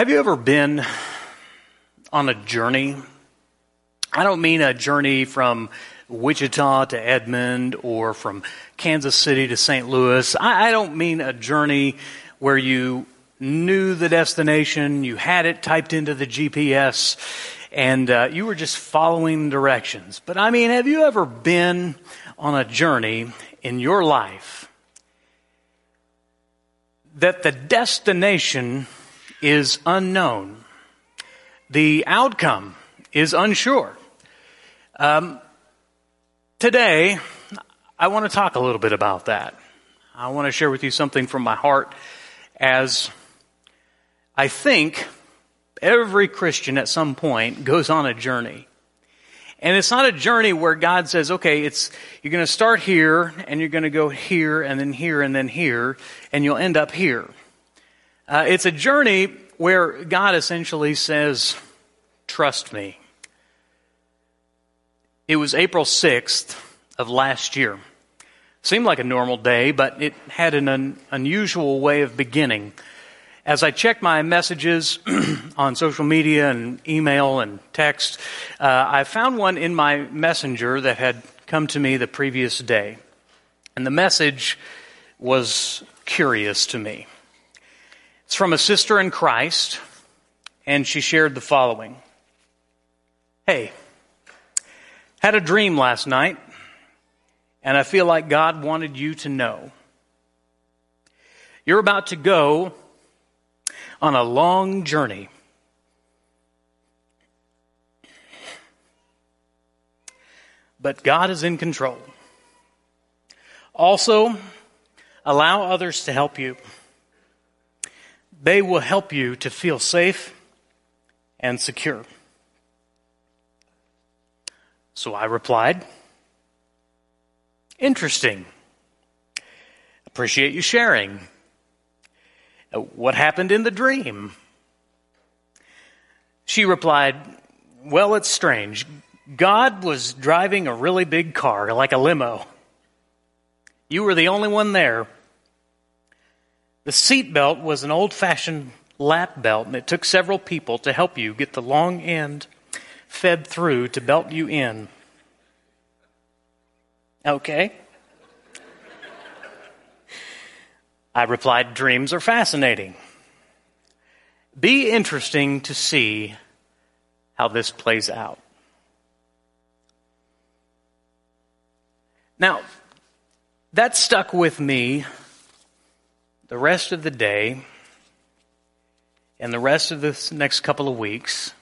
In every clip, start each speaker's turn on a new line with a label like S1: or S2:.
S1: Have you ever been on a journey? I don't mean a journey from Wichita to Edmond or from Kansas City to St. Louis. I, I don't mean a journey where you knew the destination, you had it typed into the GPS, and uh, you were just following directions. But I mean, have you ever been on a journey in your life that the destination is unknown? The outcome is unsure. Um, today, I want to talk a little bit about that. I want to share with you something from my heart as I think every Christian at some point goes on a journey. And it's not a journey where God says, okay, it's, you're going to start here and you're going to go here and then here and then here and you'll end up here. Uh, it's a journey where God essentially says, trust me. It was April 6th of last year. Seemed like a normal day, but it had an un- unusual way of beginning. As I checked my messages on social media and email and text, uh, I found one in my messenger that had come to me the previous day. And the message was curious to me. It's from a sister in Christ, and she shared the following Hey, had a dream last night, and I feel like God wanted you to know. You're about to go on a long journey. But God is in control. Also, allow others to help you. They will help you to feel safe and secure. So I replied, Interesting. Appreciate you sharing. Uh, what happened in the dream? She replied, Well, it's strange. God was driving a really big car, like a limo. You were the only one there. The seat belt was an old fashioned lap belt, and it took several people to help you get the long end fed through to belt you in. Okay. I replied, Dreams are fascinating. Be interesting to see how this plays out. Now, that stuck with me the rest of the day and the rest of the next couple of weeks.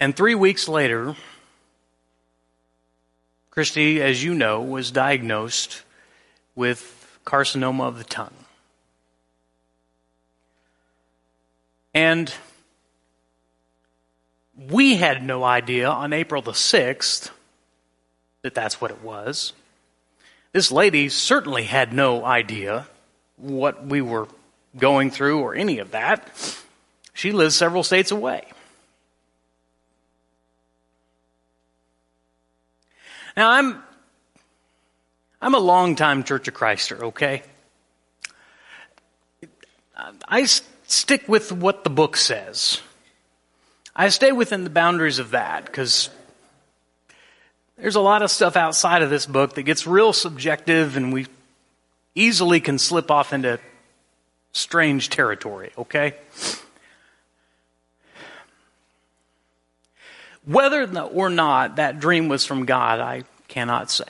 S1: And three weeks later, Christy, as you know, was diagnosed with carcinoma of the tongue. And we had no idea on April the 6th that that's what it was. This lady certainly had no idea what we were going through or any of that. She lives several states away. Now, I'm I'm a long-time Church of Christer, okay? I stick with what the book says. I stay within the boundaries of that because there's a lot of stuff outside of this book that gets real subjective and we easily can slip off into strange territory, okay? Whether or not that dream was from God, I cannot say.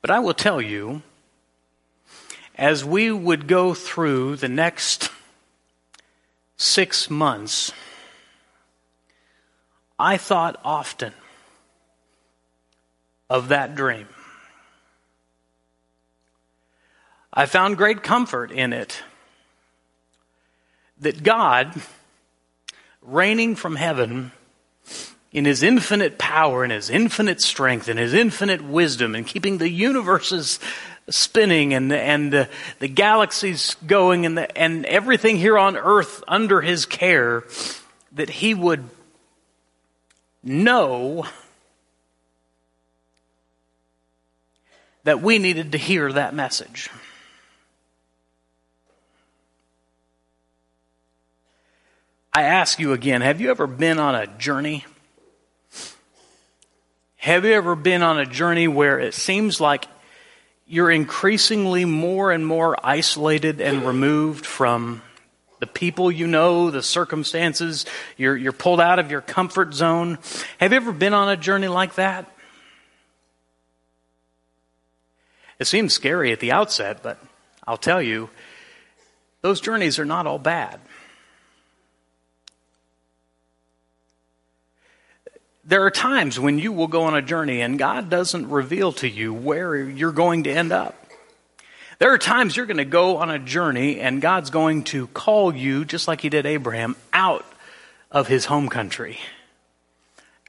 S1: But I will tell you, as we would go through the next six months, I thought often of that dream. I found great comfort in it that God, reigning from heaven, in his infinite power and his infinite strength and his infinite wisdom and keeping the universes spinning and, and the, the galaxies going and, the, and everything here on earth under his care, that he would know that we needed to hear that message. I ask you again have you ever been on a journey? Have you ever been on a journey where it seems like you're increasingly more and more isolated and removed from the people you know, the circumstances? You're, you're pulled out of your comfort zone. Have you ever been on a journey like that? It seems scary at the outset, but I'll tell you, those journeys are not all bad. There are times when you will go on a journey and God doesn't reveal to you where you're going to end up. There are times you're going to go on a journey and God's going to call you, just like He did Abraham, out of his home country,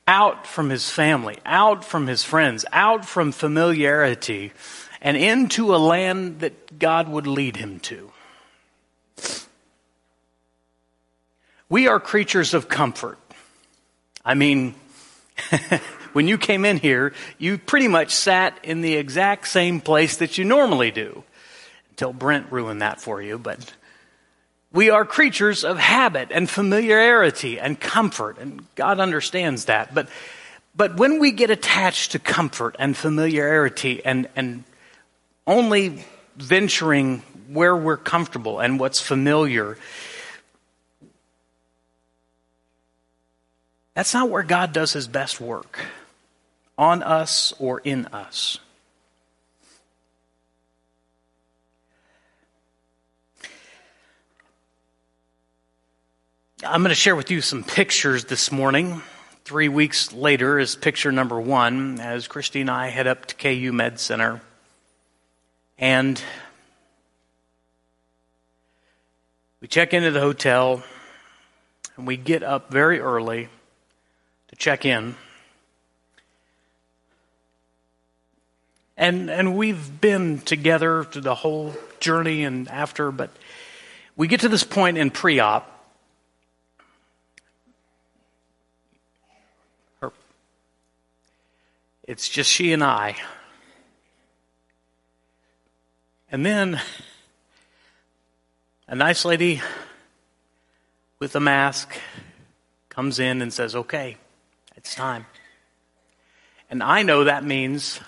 S1: out from his family, out from his friends, out from familiarity, and into a land that God would lead him to. We are creatures of comfort. I mean, when you came in here, you pretty much sat in the exact same place that you normally do. Until Brent ruined that for you, but we are creatures of habit and familiarity and comfort, and God understands that. But, but when we get attached to comfort and familiarity and, and only venturing where we're comfortable and what's familiar, That's not where God does his best work on us or in us. I'm going to share with you some pictures this morning. Three weeks later is picture number one as Christy and I head up to KU Med Center. And we check into the hotel and we get up very early to check in. And, and we've been together through the whole journey and after, but we get to this point in pre op. It's just she and I. And then a nice lady with a mask comes in and says, Okay, it's time. And I know that means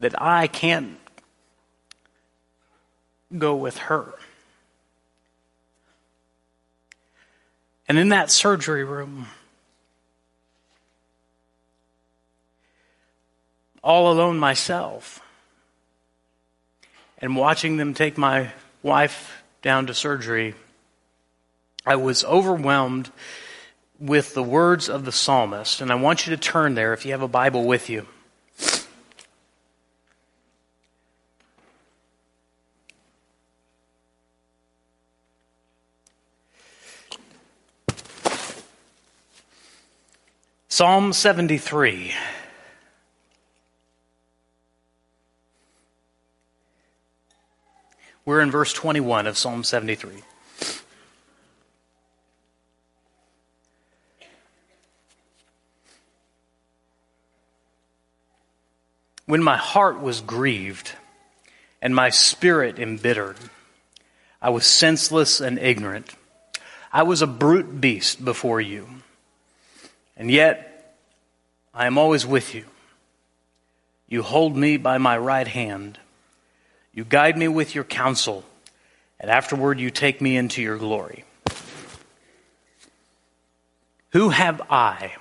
S1: that I can't go with her. And in that surgery room, all alone myself, and watching them take my wife down to surgery, I was overwhelmed with the words of the psalmist. And I want you to turn there if you have a Bible with you. Psalm 73. In verse 21 of Psalm 73. When my heart was grieved and my spirit embittered, I was senseless and ignorant. I was a brute beast before you. And yet, I am always with you. You hold me by my right hand. You guide me with your counsel, and afterward you take me into your glory. Who have I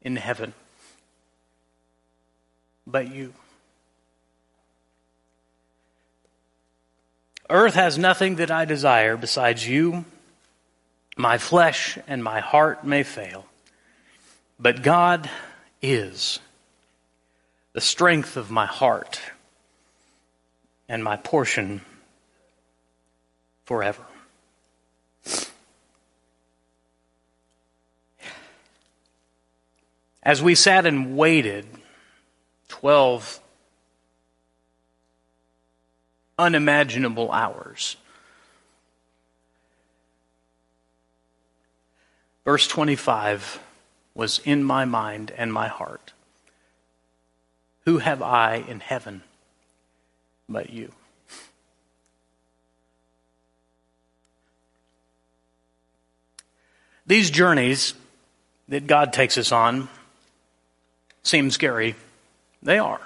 S1: in heaven? but you. Earth has nothing that I desire besides you. My flesh and my heart may fail, but God is the strength of my heart and my portion forever. As we sat and waited 12 unimaginable hours. Verse 25 was in my mind and my heart. Who have I in heaven but you? These journeys that God takes us on seem scary. They are.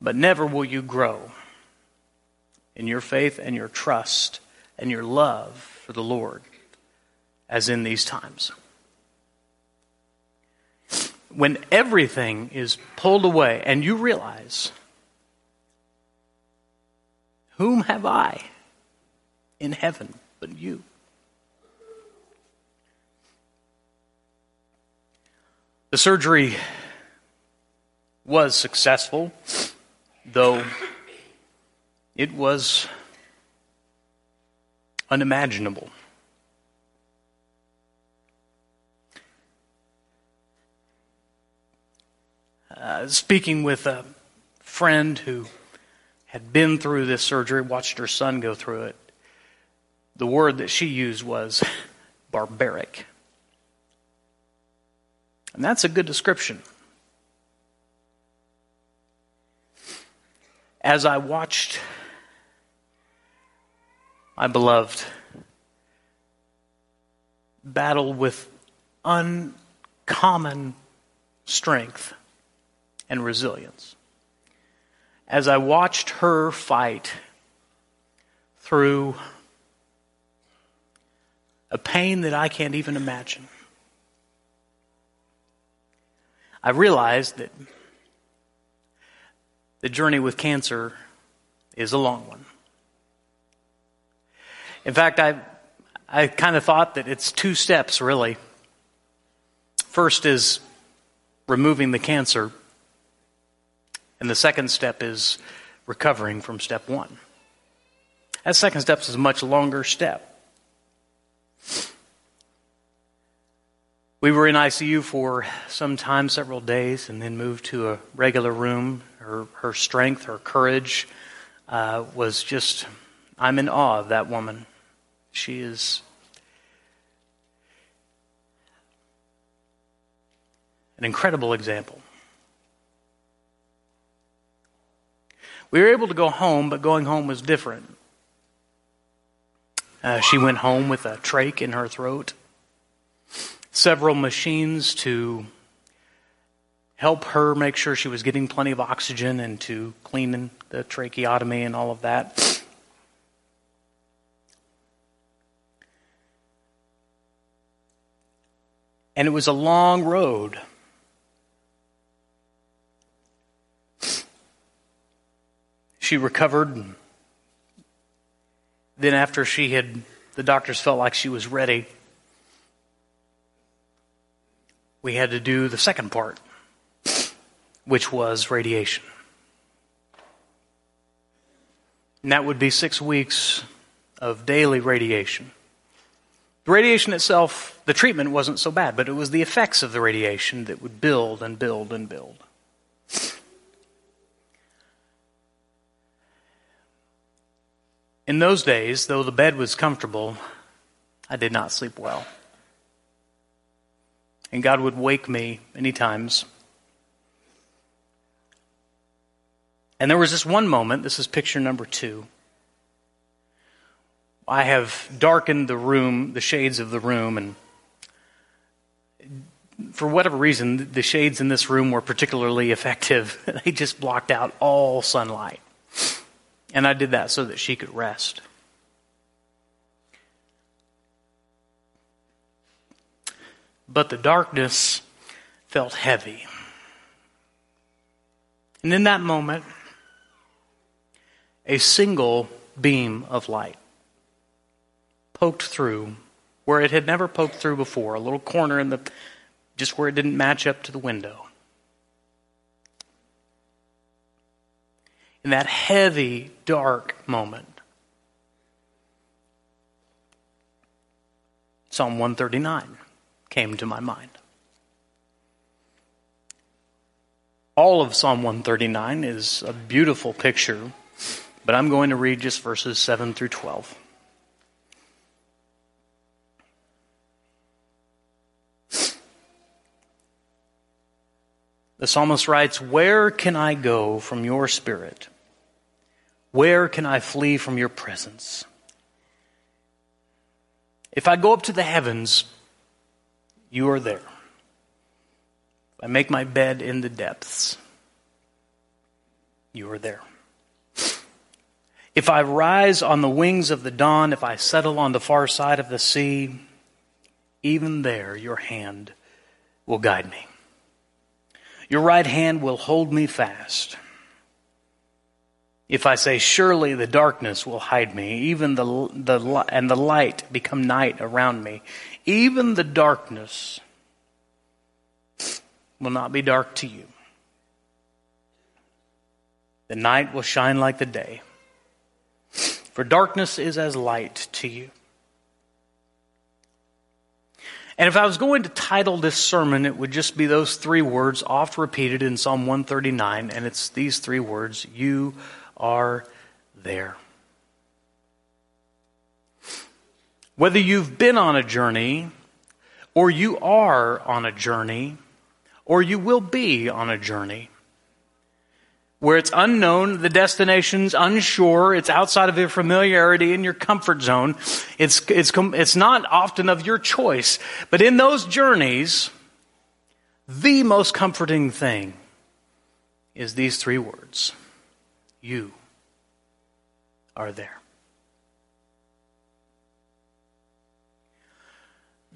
S1: But never will you grow in your faith and your trust and your love for the Lord as in these times. When everything is pulled away and you realize, whom have I in heaven but you? The surgery was successful though it was unimaginable. Uh, speaking with a friend who had been through this surgery, watched her son go through it, the word that she used was barbaric. And that's a good description. as I watched my beloved battle with uncommon strength and resilience, as I watched her fight through a pain that I can't even imagine, I realized that the journey with cancer is a long one. In fact, I, I kind of thought that it's two steps, really. First is removing the cancer, and the second step is recovering from step one. That second step is a much longer step. We were in ICU for some time, several days, and then moved to a regular room her, her strength, her courage uh, was just, I'm in awe of that woman. She is an incredible example. We were able to go home, but going home was different. Uh, she went home with a trach in her throat, several machines to help her make sure she was getting plenty of oxygen and to clean the tracheotomy and all of that. And it was a long road. She recovered. Then, after she had, the doctors felt like she was ready, we had to do the second part which was radiation. And that would be six weeks of daily radiation. The radiation itself, the treatment wasn't so bad, but it was the effects of the radiation that would build and build and build. In those days, though the bed was comfortable, I did not sleep well. And God would wake me many times And there was this one moment, this is picture number two. I have darkened the room, the shades of the room, and for whatever reason, the shades in this room were particularly effective. they just blocked out all sunlight. And I did that so that she could rest. But the darkness felt heavy. And in that moment, a single beam of light poked through where it had never poked through before, a little corner in the just where it didn't match up to the window. In that heavy, dark moment, Psalm 139 came to my mind. All of Psalm 139 is a beautiful picture but I'm going to read just verses 7 through 12. The psalmist writes, Where can I go from your spirit? Where can I flee from your presence? If I go up to the heavens, you are there. If I make my bed in the depths, you are there. If I rise on the wings of the dawn, if I settle on the far side of the sea, even there your hand will guide me. Your right hand will hold me fast. If I say, Surely the darkness will hide me, even the, the, and the light become night around me, even the darkness will not be dark to you. The night will shine like the day. For darkness is as light to you. And if I was going to title this sermon, it would just be those three words, oft repeated in Psalm 139, and it's these three words You are there. Whether you've been on a journey, or you are on a journey, or you will be on a journey, where it's unknown, the destination's unsure, it's outside of your familiarity and your comfort zone. It's, it's, it's not often of your choice. But in those journeys, the most comforting thing is these three words You are there.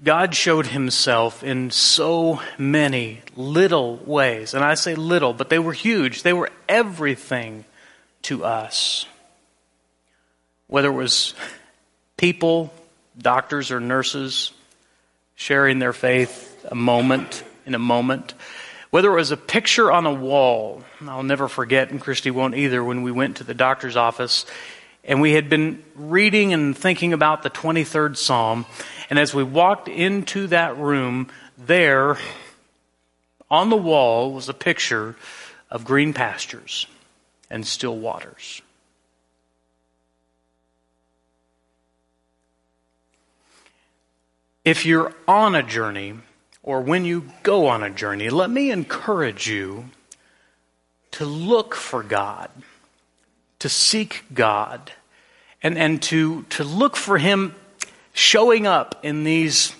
S1: God showed himself in so many little ways. And I say little, but they were huge. They were everything to us. Whether it was people, doctors, or nurses sharing their faith a moment in a moment. Whether it was a picture on a wall, I'll never forget, and Christy won't either, when we went to the doctor's office and we had been reading and thinking about the 23rd Psalm. And as we walked into that room, there on the wall was a picture of green pastures and still waters. If you're on a journey, or when you go on a journey, let me encourage you to look for God to seek God and, and to, to look for Him showing up in these,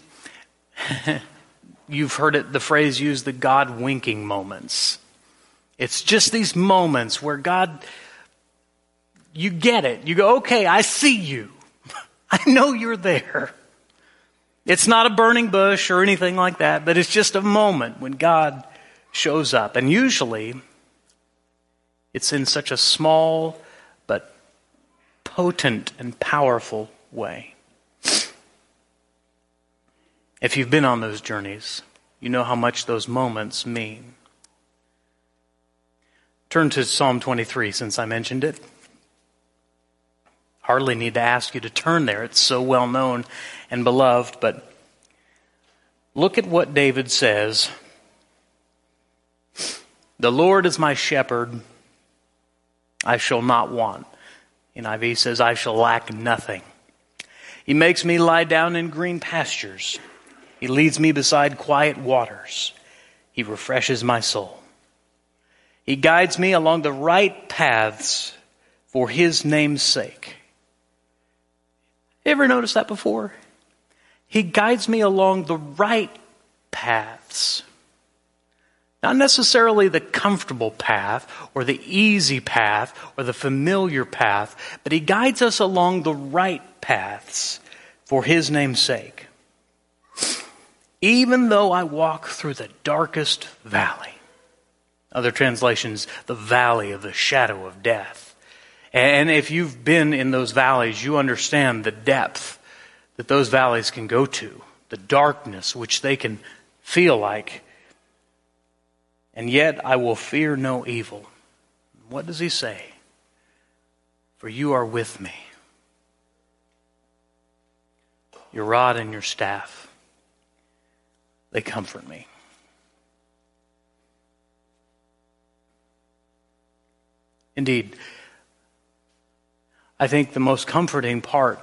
S1: you've heard it, the phrase used, the God winking moments. It's just these moments where God, you get it. You go, okay, I see you. I know you're there. It's not a burning bush or anything like that, but it's just a moment when God shows up. And usually, it's in such a small, but potent and powerful way. If you've been on those journeys, you know how much those moments mean. Turn to Psalm 23 since I mentioned it. Hardly need to ask you to turn there. It's so well known and beloved, but look at what David says. The Lord is my shepherd, I shall not want. And NIV says, I shall lack nothing. He makes me lie down in green pastures. He leads me beside quiet waters. He refreshes my soul. He guides me along the right paths for his name's sake. Ever noticed that before? He guides me along the right paths. Not necessarily the comfortable path or the easy path or the familiar path, but He guides us along the right paths for His name's sake. Even though I walk through the darkest valley, other translations, the valley of the shadow of death. And if you've been in those valleys, you understand the depth that those valleys can go to, the darkness which they can feel like and yet I will fear no evil. What does he say? For you are with me. Your rod and your staff, they comfort me. Indeed, I think the most comforting part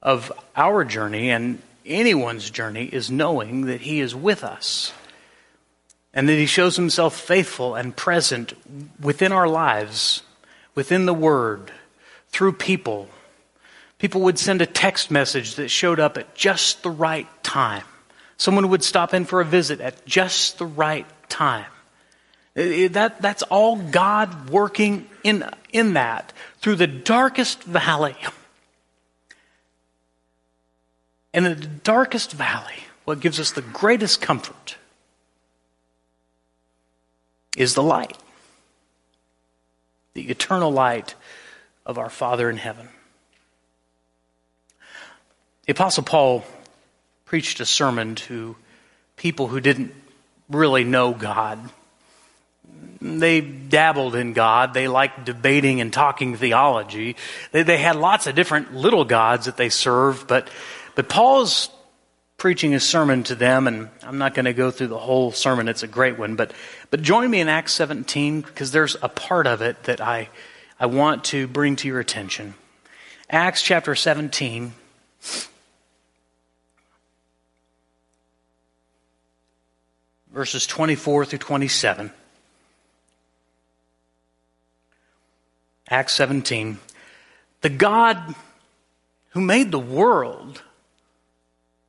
S1: of our journey and anyone's journey is knowing that He is with us and that He shows Himself faithful and present within our lives within the Word, through people. People would send a text message that showed up at just the right time. Someone would stop in for a visit at just the right time. That, that's all God working in, in that through the darkest valley. And in the darkest valley, what gives us the greatest comfort is the light, the eternal light of our Father in heaven. The Apostle Paul preached a sermon to people who didn't really know God. They dabbled in God. They liked debating and talking theology. They, they had lots of different little gods that they served, but, but Paul's preaching a sermon to them, and I'm not going to go through the whole sermon. It's a great one. But, but join me in Acts 17 because there's a part of it that I, I want to bring to your attention. Acts chapter 17. Verses 24 through 27. Acts 17. The God who made the world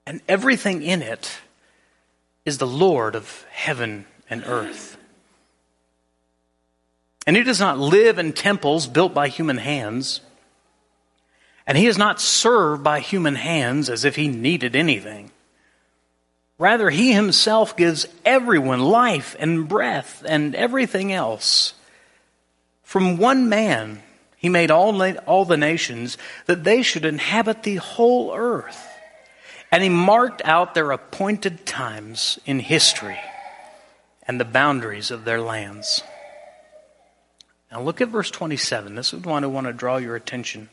S1: and everything in it is the Lord of heaven and earth. And he does not live in temples built by human hands. And he is not served by human hands as if he needed anything. Rather, he himself gives everyone life and breath and everything else. From one man, he made all, all the nations that they should inhabit the whole earth. And he marked out their appointed times in history and the boundaries of their lands. Now look at verse 27. This is one I want to draw your attention.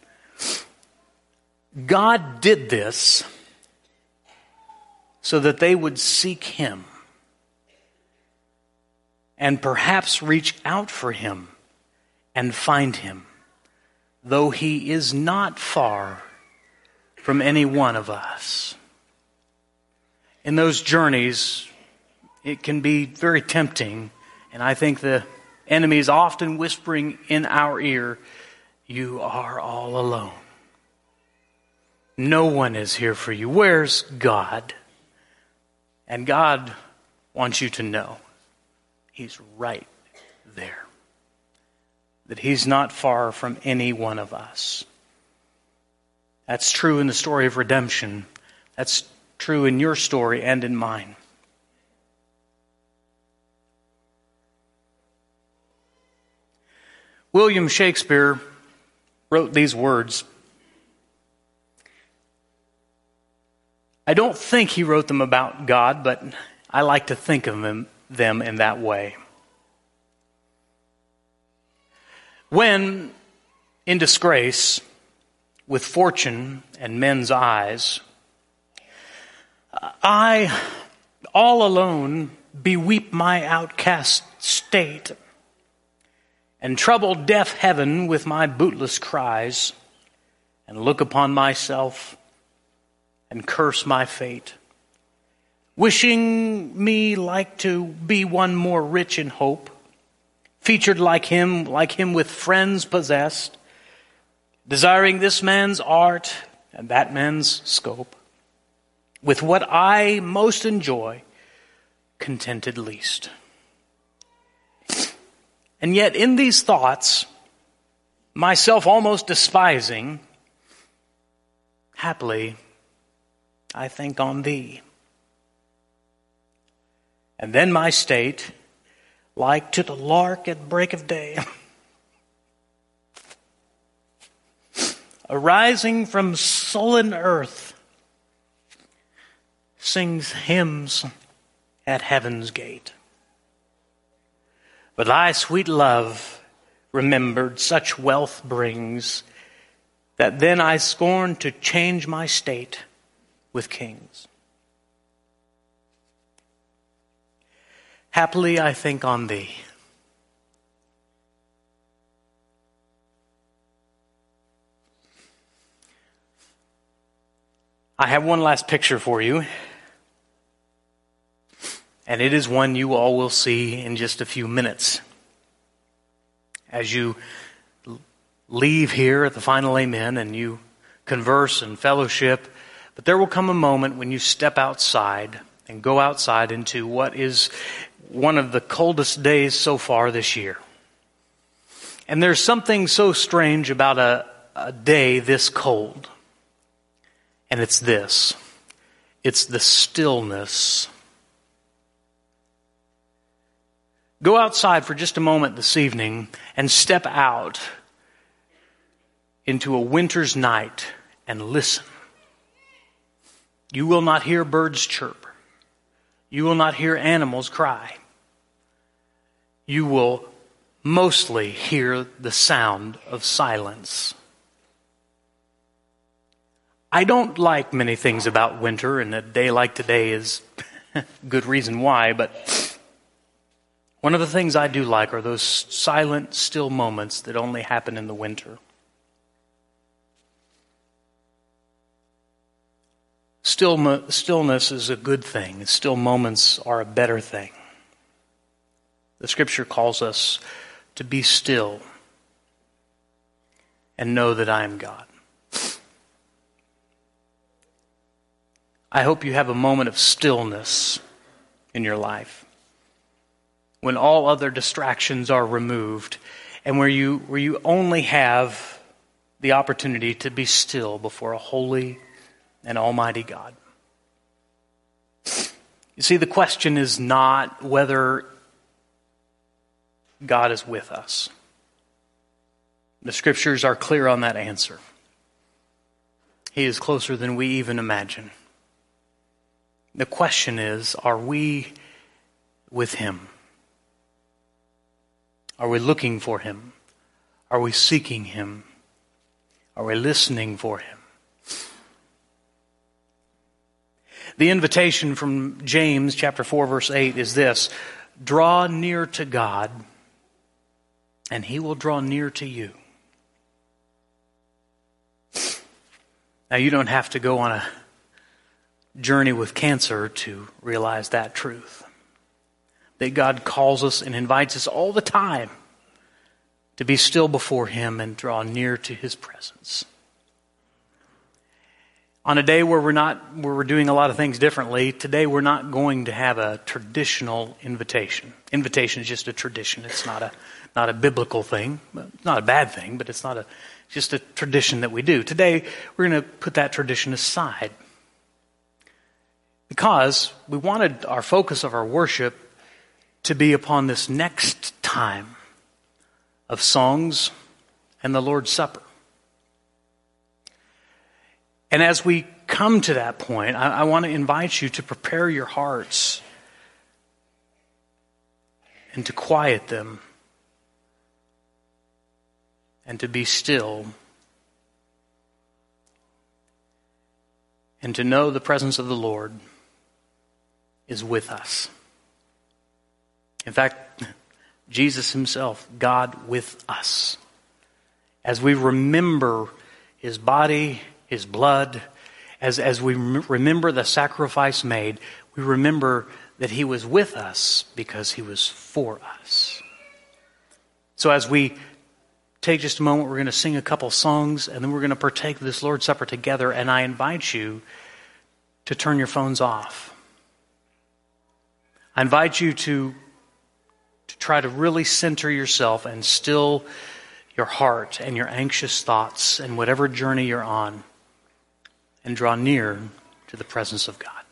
S1: God did this so that they would seek him and perhaps reach out for him and find him, though he is not far from any one of us in those journeys, it can be very tempting. And I think the enemy is often whispering in our ear, You are all alone. No one is here for you. Where's God? And God wants you to know He's right there. That He's not far from any one of us. That's true in the story of redemption. That's true in your story and in mine. William Shakespeare wrote these words. I don't think he wrote them about God, but I like to think of them, in that way. When in disgrace, with fortune and men's eyes, I, all alone, beweep my outcast state, and trouble deaf heaven with my bootless cries, and look upon myself and curse my fate, wishing me like to be one more rich in hope, featured like him, like him with friends possessed, desiring this man's art and that man's scope with what I most enjoy, contented least. And yet, in these thoughts, myself almost despising, happily, I think on thee. And then my state, like to the lark at break of day, arising from sullen earth, sings hymns at heaven's gate. But thy sweet love, remembered, such wealth brings, that then I scorn to change my state with kings. Happily I think on thee. I have one last picture for you. And it is one you all will see in just a few minutes as you leave here at the final amen and you converse and fellowship, but there will come a moment when you step outside and go outside into what is one of the coldest days so far this year. And there's something so strange about a, a day this cold. And it's this it's the stillness. Go outside for just a moment this evening and step out into a winter's night and listen. You will not hear birds chirp. You will not hear animals cry. You will mostly hear the sound of silence. I don't like many things about winter, and a day like today is good reason why, but one of the things I do like are those silent, still moments that only happen in the winter. Still, stillness is a good thing. Still moments are a better thing. The scripture calls us to be still and know that I am God. I hope you have a moment of stillness in your life when all other distractions are removed and where you, where you only have the opportunity to be still before a holy and almighty God. You see, the question is not whether God is with us. The scriptures are clear on that answer. He is closer than we even imagine. The question is are we with Him? Are we looking for Him? Are we seeking Him? Are we listening for Him? The invitation from James chapter 4 verse 8 is this, draw near to God and he will draw near to you. Now you don't have to go on a journey with cancer to realize that truth. That God calls us and invites us all the time to be still before Him and draw near to His presence. On a day where we're not, where we're doing a lot of things differently, today we're not going to have a traditional invitation. Invitation is just a tradition. It's not a, not a biblical thing. It's not a bad thing, but it's not a, just a tradition that we do. Today, we're going to put that tradition aside because we wanted our focus of our worship to be upon this next time of songs and the Lord's Supper. And as we come to that point, I, I want to invite you to prepare your hearts and to quiet them and to be still and to know the presence of the Lord is with us. In fact, Jesus himself, God with us. As we remember his body, his blood, as, as we remember the sacrifice made, we remember that he was with us because he was for us. So as we take just a moment, we're going to sing a couple songs, and then we're going to partake of this Lord's Supper together, and I invite you to turn your phones off. I invite you to, to try to really center yourself and still your heart and your anxious thoughts and whatever journey you're on and draw near to the presence of God.